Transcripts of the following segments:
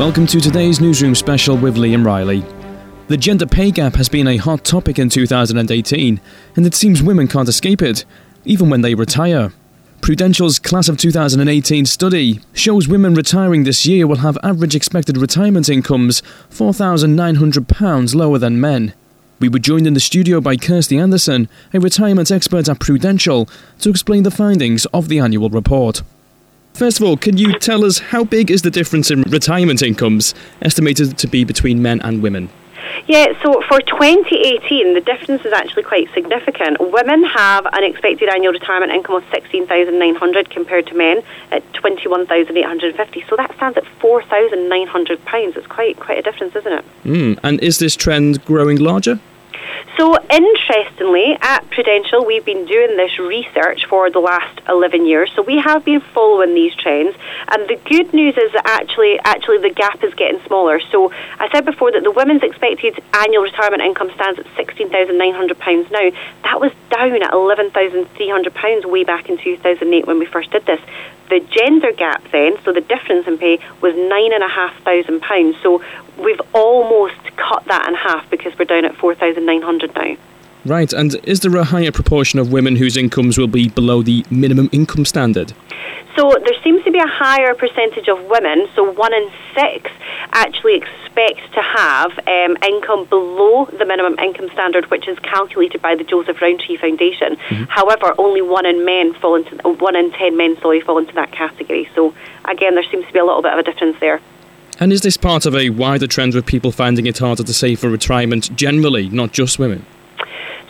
Welcome to today's Newsroom special with Liam Riley. The gender pay gap has been a hot topic in 2018, and it seems women can't escape it, even when they retire. Prudential's Class of 2018 study shows women retiring this year will have average expected retirement incomes £4,900 lower than men. We were joined in the studio by Kirsty Anderson, a retirement expert at Prudential, to explain the findings of the annual report. First of all, can you tell us how big is the difference in retirement incomes estimated to be between men and women? Yeah, so for 2018, the difference is actually quite significant. Women have an expected annual retirement income of 16,900 compared to men at 21,850. So that stands at 4,900 pounds. It's quite quite a difference, isn't it? Mm, and is this trend growing larger? So, interestingly, at Prudential, we've been doing this research for the last 11 years. So, we have been following these trends. And the good news is that actually, actually the gap is getting smaller. So, I said before that the women's expected annual retirement income stands at £16,900 now. That was down at £11,300 way back in 2008 when we first did this. The gender gap then, so the difference in pay, was £9,500. So we've almost cut that in half because we're down at 4,900 now. Right, and is there a higher proportion of women whose incomes will be below the minimum income standard? So there seems to be a higher percentage of women, so one in six actually expect to have um, income below the minimum income standard, which is calculated by the Joseph Rowntree Foundation. Mm-hmm. However, only one in men fall into one in ten men, sorry, fall into that category. So again, there seems to be a little bit of a difference there. And is this part of a wider trend with people finding it harder to save for retirement generally, not just women?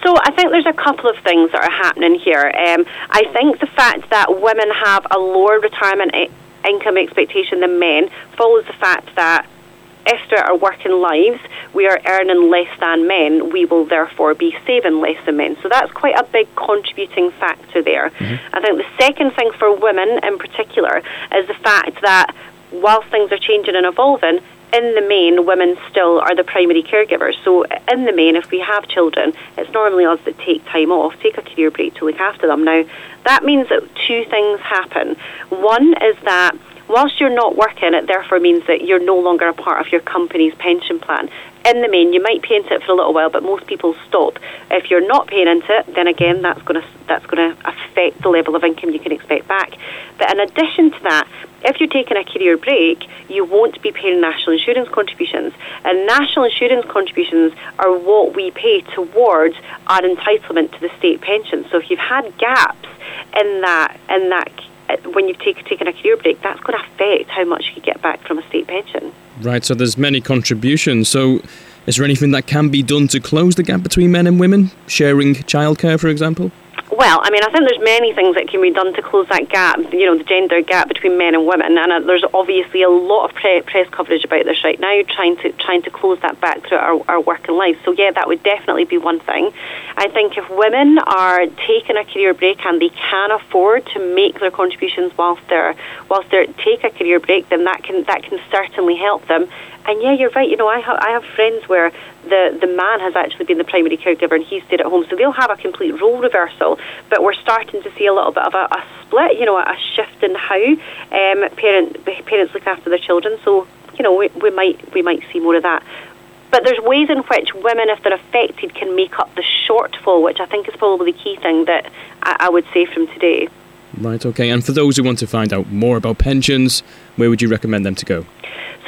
So I think there's a couple of things that are happening here. Um, I think the fact that women have a lower retirement I- income expectation than men follows the fact that throughout our working lives we are earning less than men, we will therefore be saving less than men. So that's quite a big contributing factor there. Mm-hmm. I think the second thing for women in particular is the fact that whilst things are changing and evolving, in the main, women still are the primary caregivers. So, in the main, if we have children, it's normally us that take time off, take a career break to look after them. Now, that means that two things happen. One is that whilst you're not working, it therefore means that you're no longer a part of your company's pension plan in the main, you might pay into it for a little while, but most people stop. If you're not paying into it, then again, that's going to that's going to affect the level of income you can expect back. But in addition to that, if you're taking a career break, you won't be paying national insurance contributions, and national insurance contributions are what we pay towards our entitlement to the state pension. So if you've had gaps in that in that when you've take, taken a career break, that's going to affect how much you get back from a state pension. Right, so there's many contributions. So is there anything that can be done to close the gap between men and women? Sharing childcare, for example? Well, I mean, I think there's many things that can be done to close that gap, you know, the gender gap between men and women, and uh, there's obviously a lot of pre- press coverage about this right now, trying to trying to close that back through our, our working lives. So yeah, that would definitely be one thing. I think if women are taking a career break and they can afford to make their contributions whilst they're whilst they are take a career break, then that can that can certainly help them. And yeah, you're right. You know, I have I have friends where the the man has actually been the primary caregiver and he stayed at home, so they'll have a complete role reversal. But we're starting to see a little bit of a, a split. You know, a shift in how um, parent parents look after their children. So you know, we, we might we might see more of that. But there's ways in which women, if they're affected, can make up the shortfall, which I think is probably the key thing that I, I would say from today. Right, okay. And for those who want to find out more about pensions, where would you recommend them to go?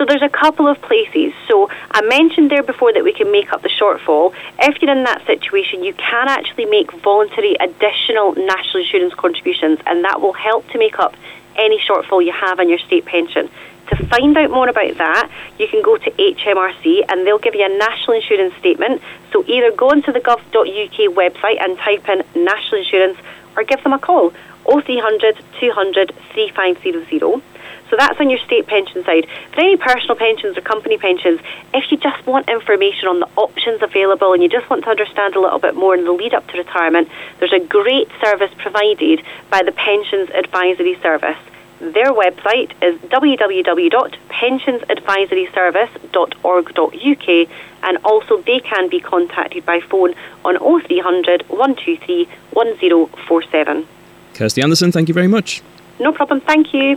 So there's a couple of places. So I mentioned there before that we can make up the shortfall. If you're in that situation, you can actually make voluntary additional national insurance contributions, and that will help to make up any shortfall you have in your state pension. To find out more about that, you can go to HMRC and they'll give you a national insurance statement. So either go onto the gov.uk website and type in national insurance or give them a call 0300 200 3500. So that's on your state pension side. For any personal pensions or company pensions, if you just want information on the options available and you just want to understand a little bit more in the lead up to retirement, there's a great service provided by the Pensions Advisory Service. Their website is www.pensionsadvisoryservice.org.uk and also they can be contacted by phone on 0300 123 1047. Kirsty Anderson, thank you very much. No problem, thank you.